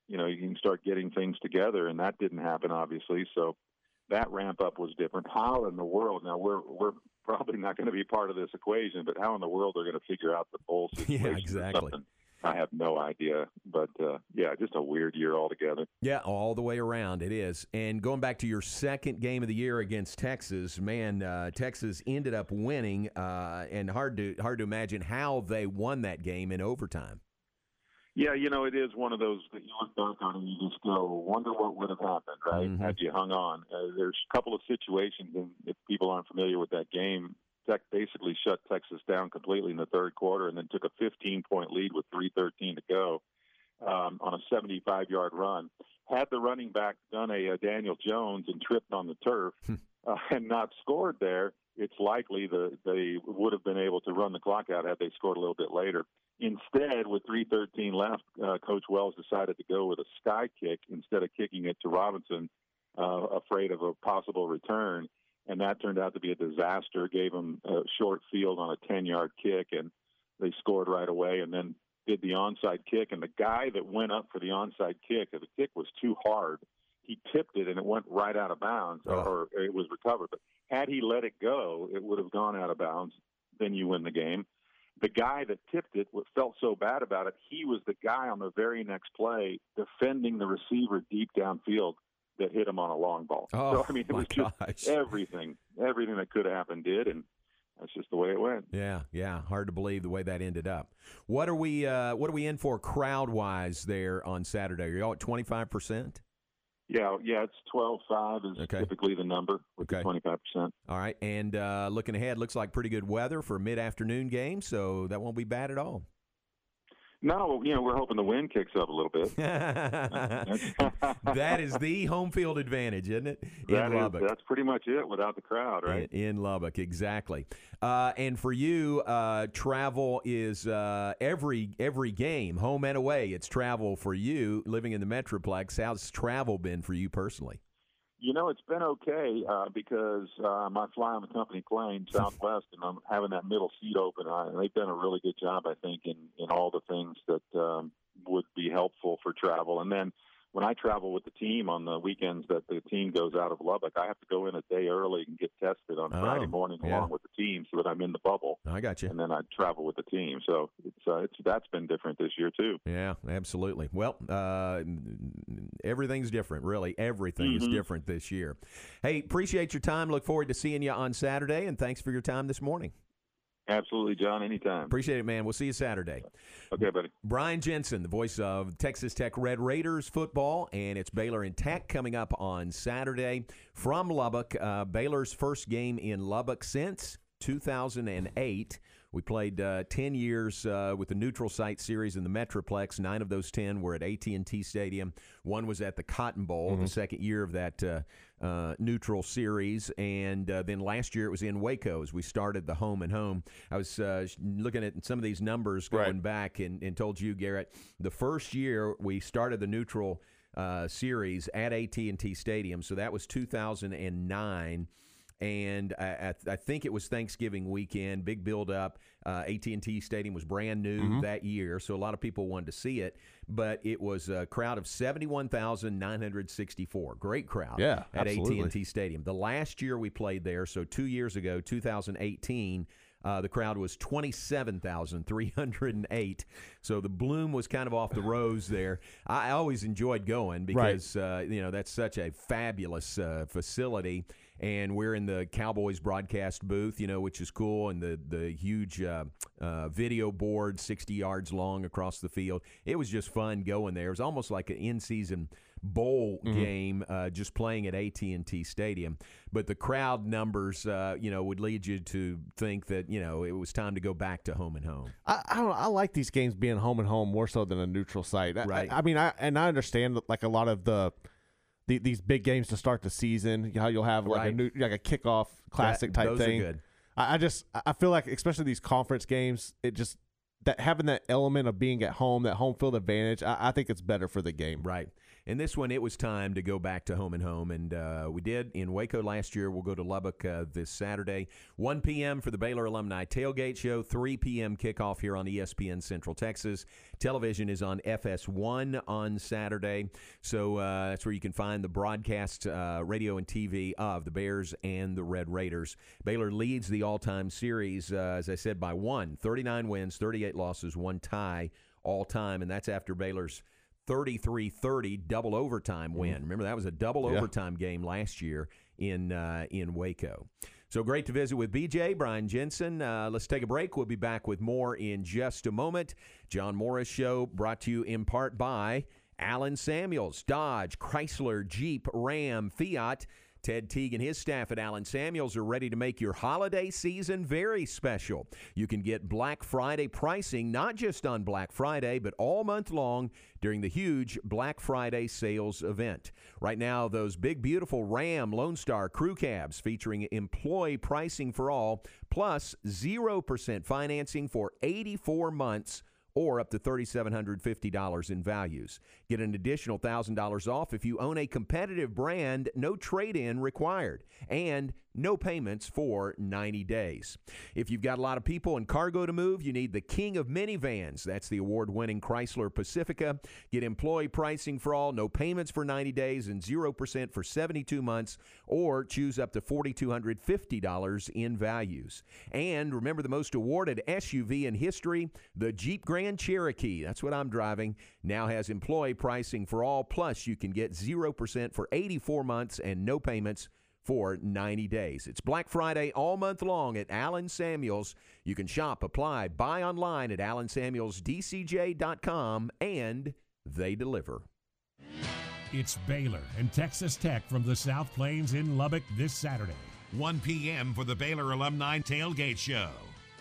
Speaker 18: you know, you can start getting things together. And that didn't happen, obviously. So that ramp up was different. How in the world? Now we're we're probably not going to be part of this equation, but how in the world they're going to figure out the bowl situation?
Speaker 5: Yeah, exactly.
Speaker 18: I have no idea, but uh, yeah, just a weird year altogether.
Speaker 5: Yeah, all the way around it is. And going back to your second game of the year against Texas, man, uh, Texas ended up winning, uh, and hard to hard to imagine how they won that game in overtime.
Speaker 18: Yeah, you know, it is one of those that you look back on and you just go, wonder what would have happened, right?
Speaker 5: Mm-hmm.
Speaker 18: Had you hung on. Uh, there's a couple of situations, and if people aren't familiar with that game, Tech basically shut Texas down completely in the third quarter and then took a 15 point lead with 3.13 to go um, on a 75 yard run. Had the running back done a, a Daniel Jones and tripped on the turf uh, and not scored there, it's likely that they would have been able to run the clock out had they scored a little bit later. Instead, with 3:13 left, uh, Coach Wells decided to go with a sky kick instead of kicking it to Robinson, uh, afraid of a possible return, and that turned out to be a disaster. Gave him a short field on a 10-yard kick, and they scored right away. And then did the onside kick, and the guy that went up for the onside kick, if the kick was too hard. He tipped it, and it went right out of bounds, or, or it was recovered. But had he let it go, it would have gone out of bounds. Then you win the game the guy that tipped it what felt so bad about it. He was the guy on the very next play defending the receiver deep downfield that hit him on a long ball.
Speaker 5: Oh,
Speaker 18: so I mean, it was
Speaker 5: gosh.
Speaker 18: just everything, everything that could have happened did, and that's just the way it went.
Speaker 5: Yeah, yeah, hard to believe the way that ended up. What are we? Uh, what are we in for crowd wise there on Saturday? Are y'all at twenty five percent?
Speaker 18: Yeah, yeah, it's twelve five is
Speaker 5: Okay.
Speaker 18: typically the number with
Speaker 5: Okay.
Speaker 18: twenty five percent.
Speaker 5: All right, and uh, looking ahead, looks like pretty good weather for a mid afternoon game, so that won't be bad at all.
Speaker 18: No, you know, we're hoping the wind kicks up a little bit.
Speaker 5: that is the home field advantage, isn't it? In
Speaker 18: That is-
Speaker 5: Lubbock.
Speaker 18: that's pretty much it without the crowd, right?
Speaker 5: In, in Lubbock, exactly. Uh, and for you, uh, travel is uh, every every game, home and away. It's travel for you living in the Metroplex. How's travel been for you personally?
Speaker 18: You know, it's been okay uh, because um, I fly on the company plane Southwest, and I'm having that middle seat open. I, and they've done a really good job, I think, in in all the things that um, would be helpful for travel. And then when I travel with the team on the weekends that the team goes out of Lubbock, I have to go in a day early and get tested on
Speaker 5: Oh,
Speaker 18: Friday morning
Speaker 5: yeah.
Speaker 18: along with the team so that I'm in the bubble.
Speaker 5: I got you.
Speaker 18: And then I travel with the team. So it's uh, it's that's been different this year too.
Speaker 5: Yeah, absolutely. Well, uh, everything's different, really. Everything is
Speaker 18: Mhm.
Speaker 5: different this year. Hey, appreciate your time. Look forward to seeing you on Saturday, and thanks for your time this morning.
Speaker 18: Absolutely, John. Anytime.
Speaker 5: Appreciate it, man. We'll see you Saturday.
Speaker 18: Okay, buddy.
Speaker 5: Brian Jensen, the voice of Texas Tech Red Raiders football, and it's Baylor and Tech coming up on Saturday from Lubbock. Uh, Baylor's first game in Lubbock since 2008. We played uh, 10 years uh, with the neutral site series in the Metroplex. Nine of those 10 were at AT&T Stadium. One was at the Cotton Bowl, the second year of that uh, uh, neutral series. And uh, then last year it was in Waco as we started the home and home. I was uh, looking at some of these numbers going back and, and told you, Garrett, the first year we started the neutral uh, series at AT&T Stadium, so that was 2009 and I, I, think it was Thanksgiving weekend. Big build up. Uh, AT&T Stadium was brand new
Speaker 6: Mhm.
Speaker 5: that year, so a lot of people wanted to see it. But it was a crowd of seventy-one thousand nine hundred sixty-four. Great crowd.
Speaker 6: Yeah,
Speaker 5: at
Speaker 6: absolutely.
Speaker 5: AT&T Stadium. The last year we played there, so two years ago, 2018. Uh, the crowd was 27,308. So the bloom was kind of off the rose there. I, always enjoyed going because, uh, you know, that's such a fabulous uh, facility. And we're in the Cowboys broadcast booth, you know, which is cool, and the the huge uh, uh, video board, sixty yards long across the field. It was just fun going there. It was almost like an in season bowl
Speaker 6: Mhm.
Speaker 5: game, uh, just playing at AT and T Stadium. But the crowd numbers, uh, you know, would lead you to think that you know it was time to go back to home and home.
Speaker 6: I, I don't know. I like these games being home and home more so than a neutral site. I-
Speaker 5: Right.
Speaker 6: I, I mean, I and I understand like a lot of the, the these big games to start the season. How you'll have like a new like a kickoff classic type
Speaker 5: those are
Speaker 6: thing.
Speaker 5: good.
Speaker 6: I, I just I feel like especially these conference games, it just that having that element of being at home, that home field advantage. I, I think it's better for the game.
Speaker 5: Right. And this one, it was time to go back to home and home, and uh, we did in Waco last year. We'll go to Lubbock uh, this Saturday, 1 p.m. for the Baylor Alumni Tailgate Show, 3 p.m. kickoff here on ESPN Central Texas. Television is on FS1 on Saturday, so uh, that's where you can find the broadcast, uh, radio and TV of the Bears and the Red Raiders. Baylor leads the all-time series, uh, as I said, by one, 39 wins, 38 losses, one tie all time, and that's after Baylor's 33-30 double overtime win. Remember that was a double
Speaker 6: Yeah.
Speaker 5: overtime game last year in uh, in Waco. So great to visit with BJ Brian Jensen. Uh, let's take a break. We'll be back with more in just a moment. John Morris Show brought to you in part by Allen Samuels, Dodge, Chrysler, Jeep, Ram, Fiat. Ted Teague and his staff at Allen Samuels are ready to make your holiday season very special. You can get Black Friday pricing not just on Black Friday, but all month long during the huge Black Friday sales event. Right now, those big, beautiful Ram Lone Star crew cabs featuring employee pricing for all, plus 0% financing for 84 months or up to $3,750 in values. Get an additional $1,000 off if you own a competitive brand, no trade in required, and no payments for 90 days. If you've got a lot of people and cargo to move, you need the king of minivans. That's the award winning Chrysler Pacifica. Get employee pricing for all, no payments for 90 days, and 0% for 72 months, or choose up to $4,250 in values. And remember the most awarded SUV in history, the Jeep Grand Cherokee. That's what I'm driving. Now has employee pricing for all, plus you can get 0% for 84 months and no payments for 90 days. It's Black Friday all month long at Allen Samuels. You can shop, apply, buy online at allensamuelsdcj.com and they deliver.
Speaker 19: It's Baylor and Texas Tech from the South Plains in Lubbock this Saturday.
Speaker 20: 1 p.m. for the Baylor Alumni Tailgate Show.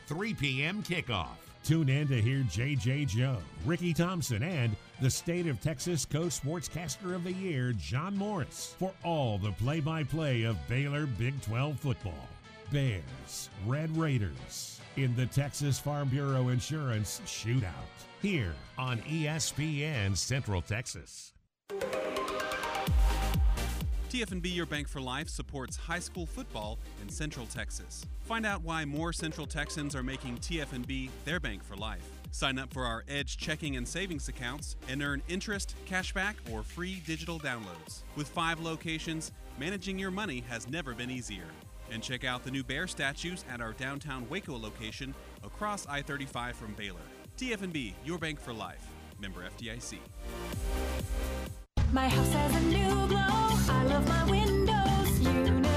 Speaker 20: 3 p.m. kickoff.
Speaker 19: Tune in to hear J.J. Joe, Ricky Thompson, and the State of Texas co sportscaster of the Year, John Morris, for all the play by play of Baylor Big 12 football. Bears, Red Raiders, in the Texas Farm Bureau Insurance Shootout. Here on ESPN Central Texas.
Speaker 21: TFNB Your Bank for Life supports high school football in Central Texas. Find out why more Central Texans are making TFNB their bank for life. Sign up for our Edge checking and savings accounts and earn interest, cashback, or free digital downloads. With five locations, managing your money has never been easier. And check out the new bear statues at our downtown Waco location across I 35 from Baylor. TFNB, your bank for life. Member FDIC.
Speaker 22: My house has a new glow. I love my windows. Universal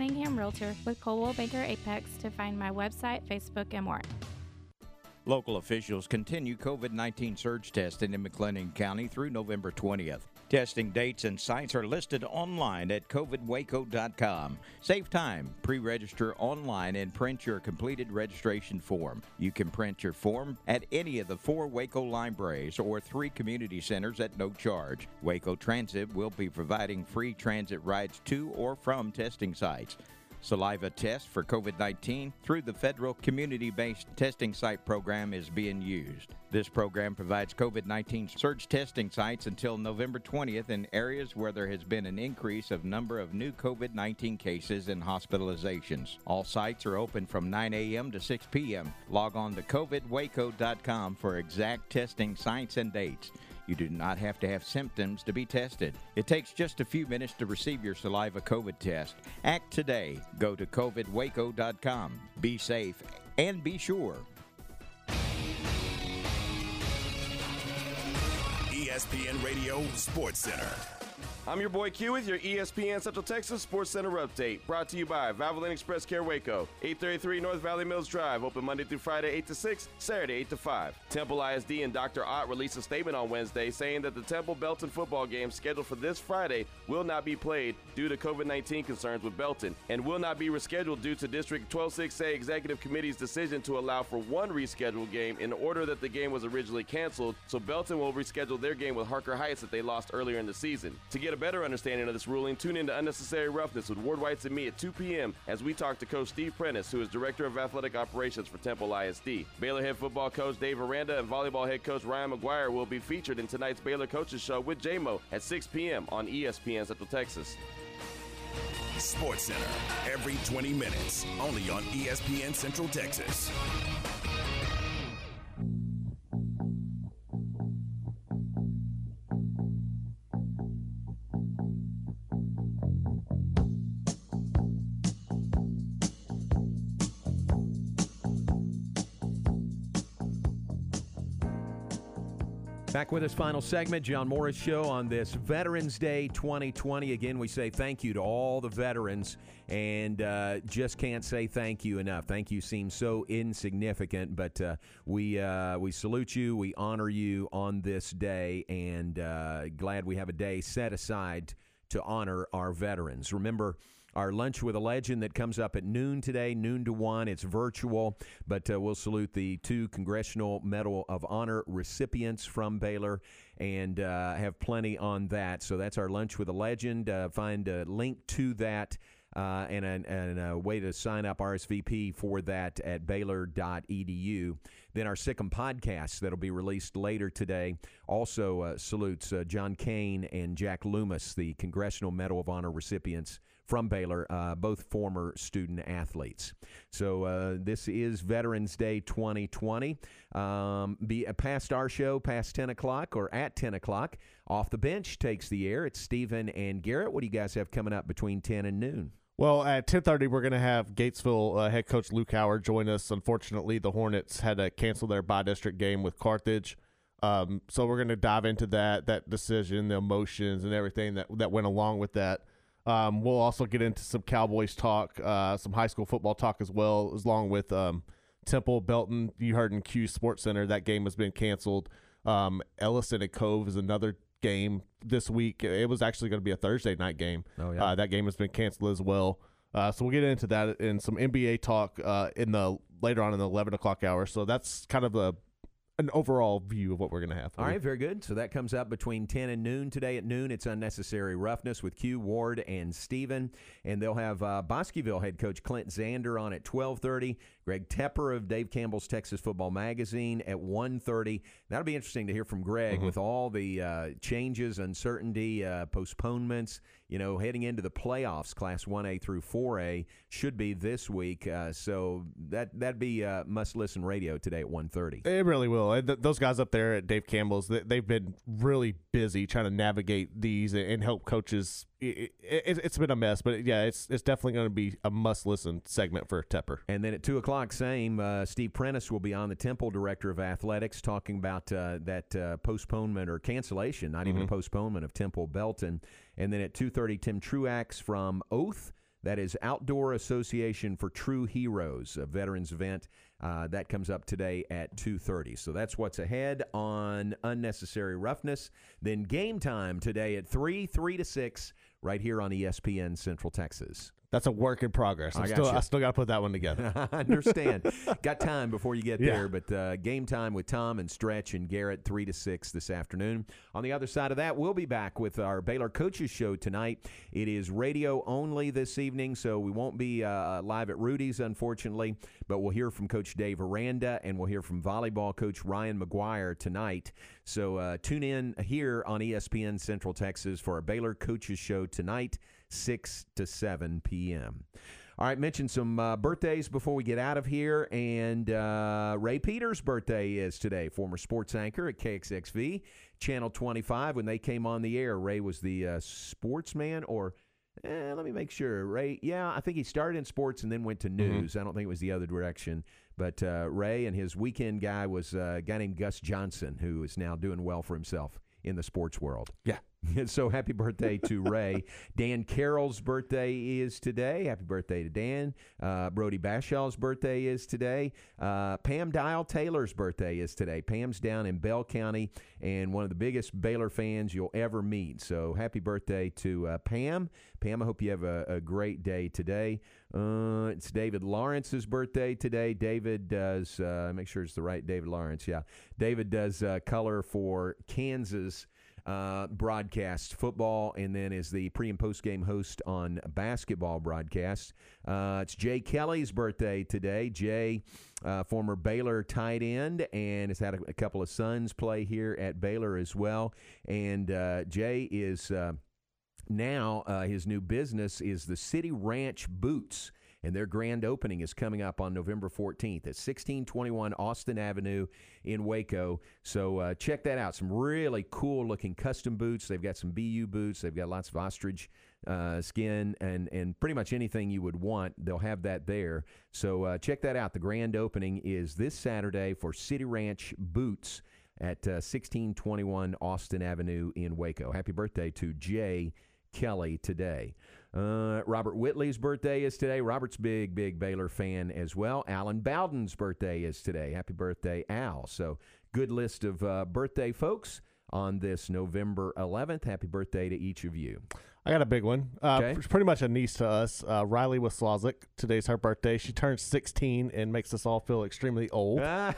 Speaker 23: Realtor with Coldwell Banker Apex to find my website, Facebook, and more.
Speaker 24: Local officials continue COVID 19 surge testing in McLennan County through November 20th. Testing dates and sites are listed online at covidwaco.com. Save time, pre register online, and print your completed registration form. You can print your form at any of the four Waco libraries or three community centers at no charge. Waco Transit will be providing free transit rides to or from testing sites. Saliva test for COVID 19 through the federal community based testing site program is being used. This program provides COVID 19 surge testing sites until November 20th in areas where there has been an increase of number of new COVID 19 cases and hospitalizations. All sites are open from 9 a.m. to 6 p.m. Log on to covidwaco.com for exact testing sites and dates. You do not have to have symptoms to be tested. It takes just a few minutes to receive your saliva COVID test. Act today. Go to covidwaco.com. Be safe and be sure.
Speaker 1: ESPN Radio Sports Center.
Speaker 10: I'm your boy Q with your ESPN Central Texas Sports Center update. Brought to you by Valvoline Express Care Waco, 833 North Valley Mills Drive. Open Monday through Friday, 8 to 6, Saturday, 8 to 5. Temple ISD and Dr. Ott released a statement on Wednesday saying that the Temple Belton football game scheduled for this Friday will not be played due to COVID 19 concerns with Belton and will not be rescheduled due to District 126A Executive Committee's decision to allow for one rescheduled game in order that the game was originally canceled. So Belton will reschedule their game with Harker Heights that they lost earlier in the season. To get a better understanding of this ruling, tune in to Unnecessary Roughness with Ward Whites and me at 2 p.m. as we talk to Coach Steve Prentice, who is Director of Athletic Operations for Temple ISD. Baylor head football coach Dave Aranda and volleyball head coach Ryan McGuire will be featured in tonight's Baylor Coaches Show with JMO at 6 p.m. on ESPN Central Texas.
Speaker 1: Sports Center, every 20 minutes, only on ESPN Central Texas.
Speaker 5: Back with us, final segment, John Morris Show on this Veterans Day 2020. Again, we say thank you to all the veterans and uh, just can't say thank you enough. Thank you seems so insignificant, but uh, we uh, we salute you, we honor you on this day, and uh, glad we have a day set aside to honor our veterans. Remember our lunch with a legend that comes up at noon today, noon to one. It's virtual, but uh, we'll salute the two Congressional Medal of Honor recipients from Baylor and uh, have plenty on that. So that's our lunch with a legend. Uh, find a link to that. uh, and, a, and a way to sign up RSVP for that at baylor.edu. Then our Sic 'Em podcast that'll be released later today also uh, salutes uh, John Kane and Jack Lummus, the Congressional Medal of Honor recipients from Baylor, uh, both former student athletes. So uh, this is Veterans Day 2020. Um, be uh, past our show, past 10 o'clock or at 10 o'clock. Off the bench takes the air. It's Stephen and Garrett. What do you guys have coming up between 10 and noon?
Speaker 6: Well, at 10:30 we're going to have Gatesville uh, head coach Luke Howard join us. Unfortunately, the Hornets had to cancel their bi-district game with Carthage. Um, so we're going to dive into that that decision, the emotions and everything that that went along with that. Um, we'll also get into some Cowboys talk, uh, some high school football talk as well, as long with um, Temple Belton. You heard in Q Sports Center that game has been canceled. Um, Ellison and Cove is another game this week. It was actually going to be a Thursday night game.
Speaker 5: Oh, yeah.
Speaker 6: Uh, that game has been canceled as well. Uh, so we'll get into that and some NBA talk uh, in the later on in the eleven o'clock hour. So that's kind of a an overall view of what we're going to have.
Speaker 5: All right, very good. So that comes up between 10 and noon today. At noon, it's Unnecessary Roughness with Q, Ward, and Steven. And they'll have uh, Bosqueville head coach Clint Zander on at 1230. Greg Tepper of Dave Campbell's Texas Football Magazine at 1.30. That'll be interesting to hear from Greg
Speaker 6: Mm-hmm.
Speaker 5: with all the uh, changes, uncertainty, uh, postponements. You know, heading into the playoffs, Class 1A through 4A should be this week. Uh, so that, that'd be uh, must-listen radio today at 1.30.
Speaker 6: It really will. Th- those guys up there at Dave Campbell's, they, they've been really busy trying to navigate these and help coaches. It, it, it's been a mess, but yeah, it's it's definitely going to be a must listen segment for Tepper.
Speaker 5: And then at 2 o'clock, same, uh, Steve Prentice will be on, the Temple Director of Athletics, talking about uh, that uh, postponement or cancellation, not even a
Speaker 6: Mhm.
Speaker 5: postponement of Temple Belton. And then at 2.30, Tim Truax from Oath. That is Outdoor Association for True Heroes, a veterans event. Uh, that comes up today at 2.30. So that's what's ahead on Unnecessary Roughness. Then game time today at 3, 3 to 6, right here on ESPN Central Texas.
Speaker 6: That's a work in progress.
Speaker 5: I
Speaker 6: I'm
Speaker 5: got
Speaker 6: still,
Speaker 5: you.
Speaker 6: I still got to put that one together.
Speaker 5: I understand. Got time before you get
Speaker 6: Yeah.
Speaker 5: there, but uh, game time with Tom and Stretch and Garrett, 3 to 6 this afternoon. On the other side of that, we'll be back with our Baylor Coaches Show tonight. It is radio only this evening, so we won't be uh, live at Rudy's, unfortunately, but we'll hear from Coach Dave Aranda and we'll hear from volleyball coach Ryan McGuire tonight. So uh, tune in here on ESPN Central Texas for our Baylor Coaches Show tonight, 6 to 7 p.m. All right, mention some uh, birthdays before we get out of here. And uh, Ray Peters' birthday is today, former sports anchor at KXXV, Channel 25. When they came on the air, Ray was the uh, sportsman or. Eh, let me make sure. Ray, yeah, I think he started in sports and then went to news. I don't think it was the other direction. But uh, Ray and his weekend guy was uh, a guy named Gus Johnson, who is now doing well for himself in the sports world.
Speaker 6: Yeah.
Speaker 5: so happy birthday to Ray. Dan Carroll's birthday is today. Happy birthday to Dan. Uh, Brody Bashaw's birthday is today. Uh, Pam Dial Taylor's birthday is today. Pam's down in Bell County and one of the biggest Baylor fans you'll ever meet. So happy birthday to uh, Pam. Pam, I hope you have a, a great day today. Uh, it's David Lawrence's birthday today. David does, uh, make sure it's the right David Lawrence. Yeah. David does uh, color for Kansas uh, broadcast football and then is the pre and post game host on basketball broadcast. Uh, it's Jay Kelly's birthday today. Jay, uh, former Baylor tight end, and has had a, a couple of sons play here at Baylor as well. And uh, Jay is. Uh, now his new business is the City Ranch Boots. And their grand opening is coming up on November 14th at 1621 Austin Avenue in Waco. So uh, check that out. Some really cool looking custom boots. They've got some BU boots. They've got lots of ostrich uh, skin and, and pretty much anything you would want. They'll have that there. So uh, check that out. The grand opening is this Saturday for City Ranch Boots at uh, 1621 Austin Avenue in Waco. Happy birthday to Jay Kelly today. Uh, Robert Whitley's birthday is today. Robert's big, big Baylor fan as well. Alan Bowden's birthday is today. Happy birthday, Al. So, good list of uh, birthday folks on this November 11th. Happy birthday to each of you.
Speaker 6: I got a big one. Uh,
Speaker 5: Okay.
Speaker 6: It's pretty much a niece to us. Uh, Riley Waslazik. Today's her birthday. She turns 16 and makes us all feel extremely old. uh,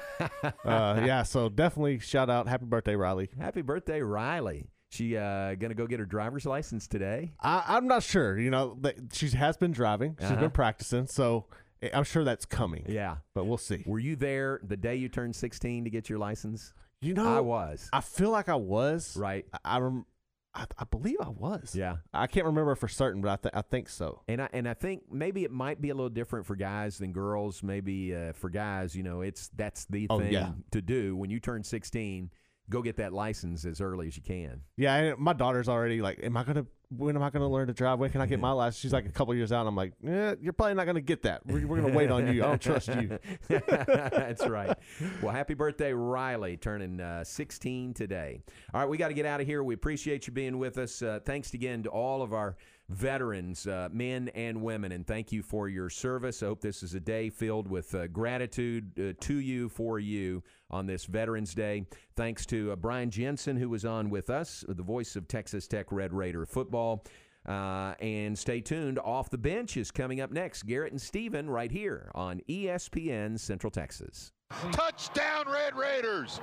Speaker 6: yeah, so definitely shout out. Happy birthday, Riley.
Speaker 5: Happy birthday, Riley. She uh, gonna go get her driver's license today.
Speaker 6: I, I'm not sure. You know, she has been driving. She's
Speaker 5: Uh-huh.
Speaker 6: been practicing, so I- I'm sure that's coming.
Speaker 5: Yeah,
Speaker 6: but we'll see.
Speaker 5: Were you there the day you turned 16 to get your license?
Speaker 6: You know,
Speaker 5: I was.
Speaker 6: I feel like I was.
Speaker 5: Right.
Speaker 6: I, I, rem- I, I believe I was.
Speaker 5: Yeah.
Speaker 6: I can't remember for certain, but I, th- I think so.
Speaker 5: And I and I think maybe it might be a little different for guys than girls. Maybe uh, for guys, you know, it's that's the
Speaker 6: Oh,
Speaker 5: thing
Speaker 6: yeah.
Speaker 5: to do when you turn 16. Go get that license as early as you can.
Speaker 6: Yeah, and my daughter's already like, "Am I gonna? When am I gonna learn to drive? When can I get my license?" She's like a couple years out. I'm like, "Yeah, you're probably not gonna get that. We're, we're gonna wait on you. I don't trust you."
Speaker 5: That's right. Well, happy birthday, Riley, turning uh, 16 today. All right, we got to get out of here. We appreciate you being with us. Uh, thanks again to all of our veterans, uh, men and women, and thank you for your service. I hope this is a day filled with uh, gratitude uh, to you, for you on this Veterans Day. Thanks to uh, Brian Jensen, who was on with us, the voice of Texas Tech Red Raider football. Uh, and stay tuned. Off the bench is coming up next. Garrett and Steven right here on ESPN Central Texas.
Speaker 25: Touchdown, Red Raiders!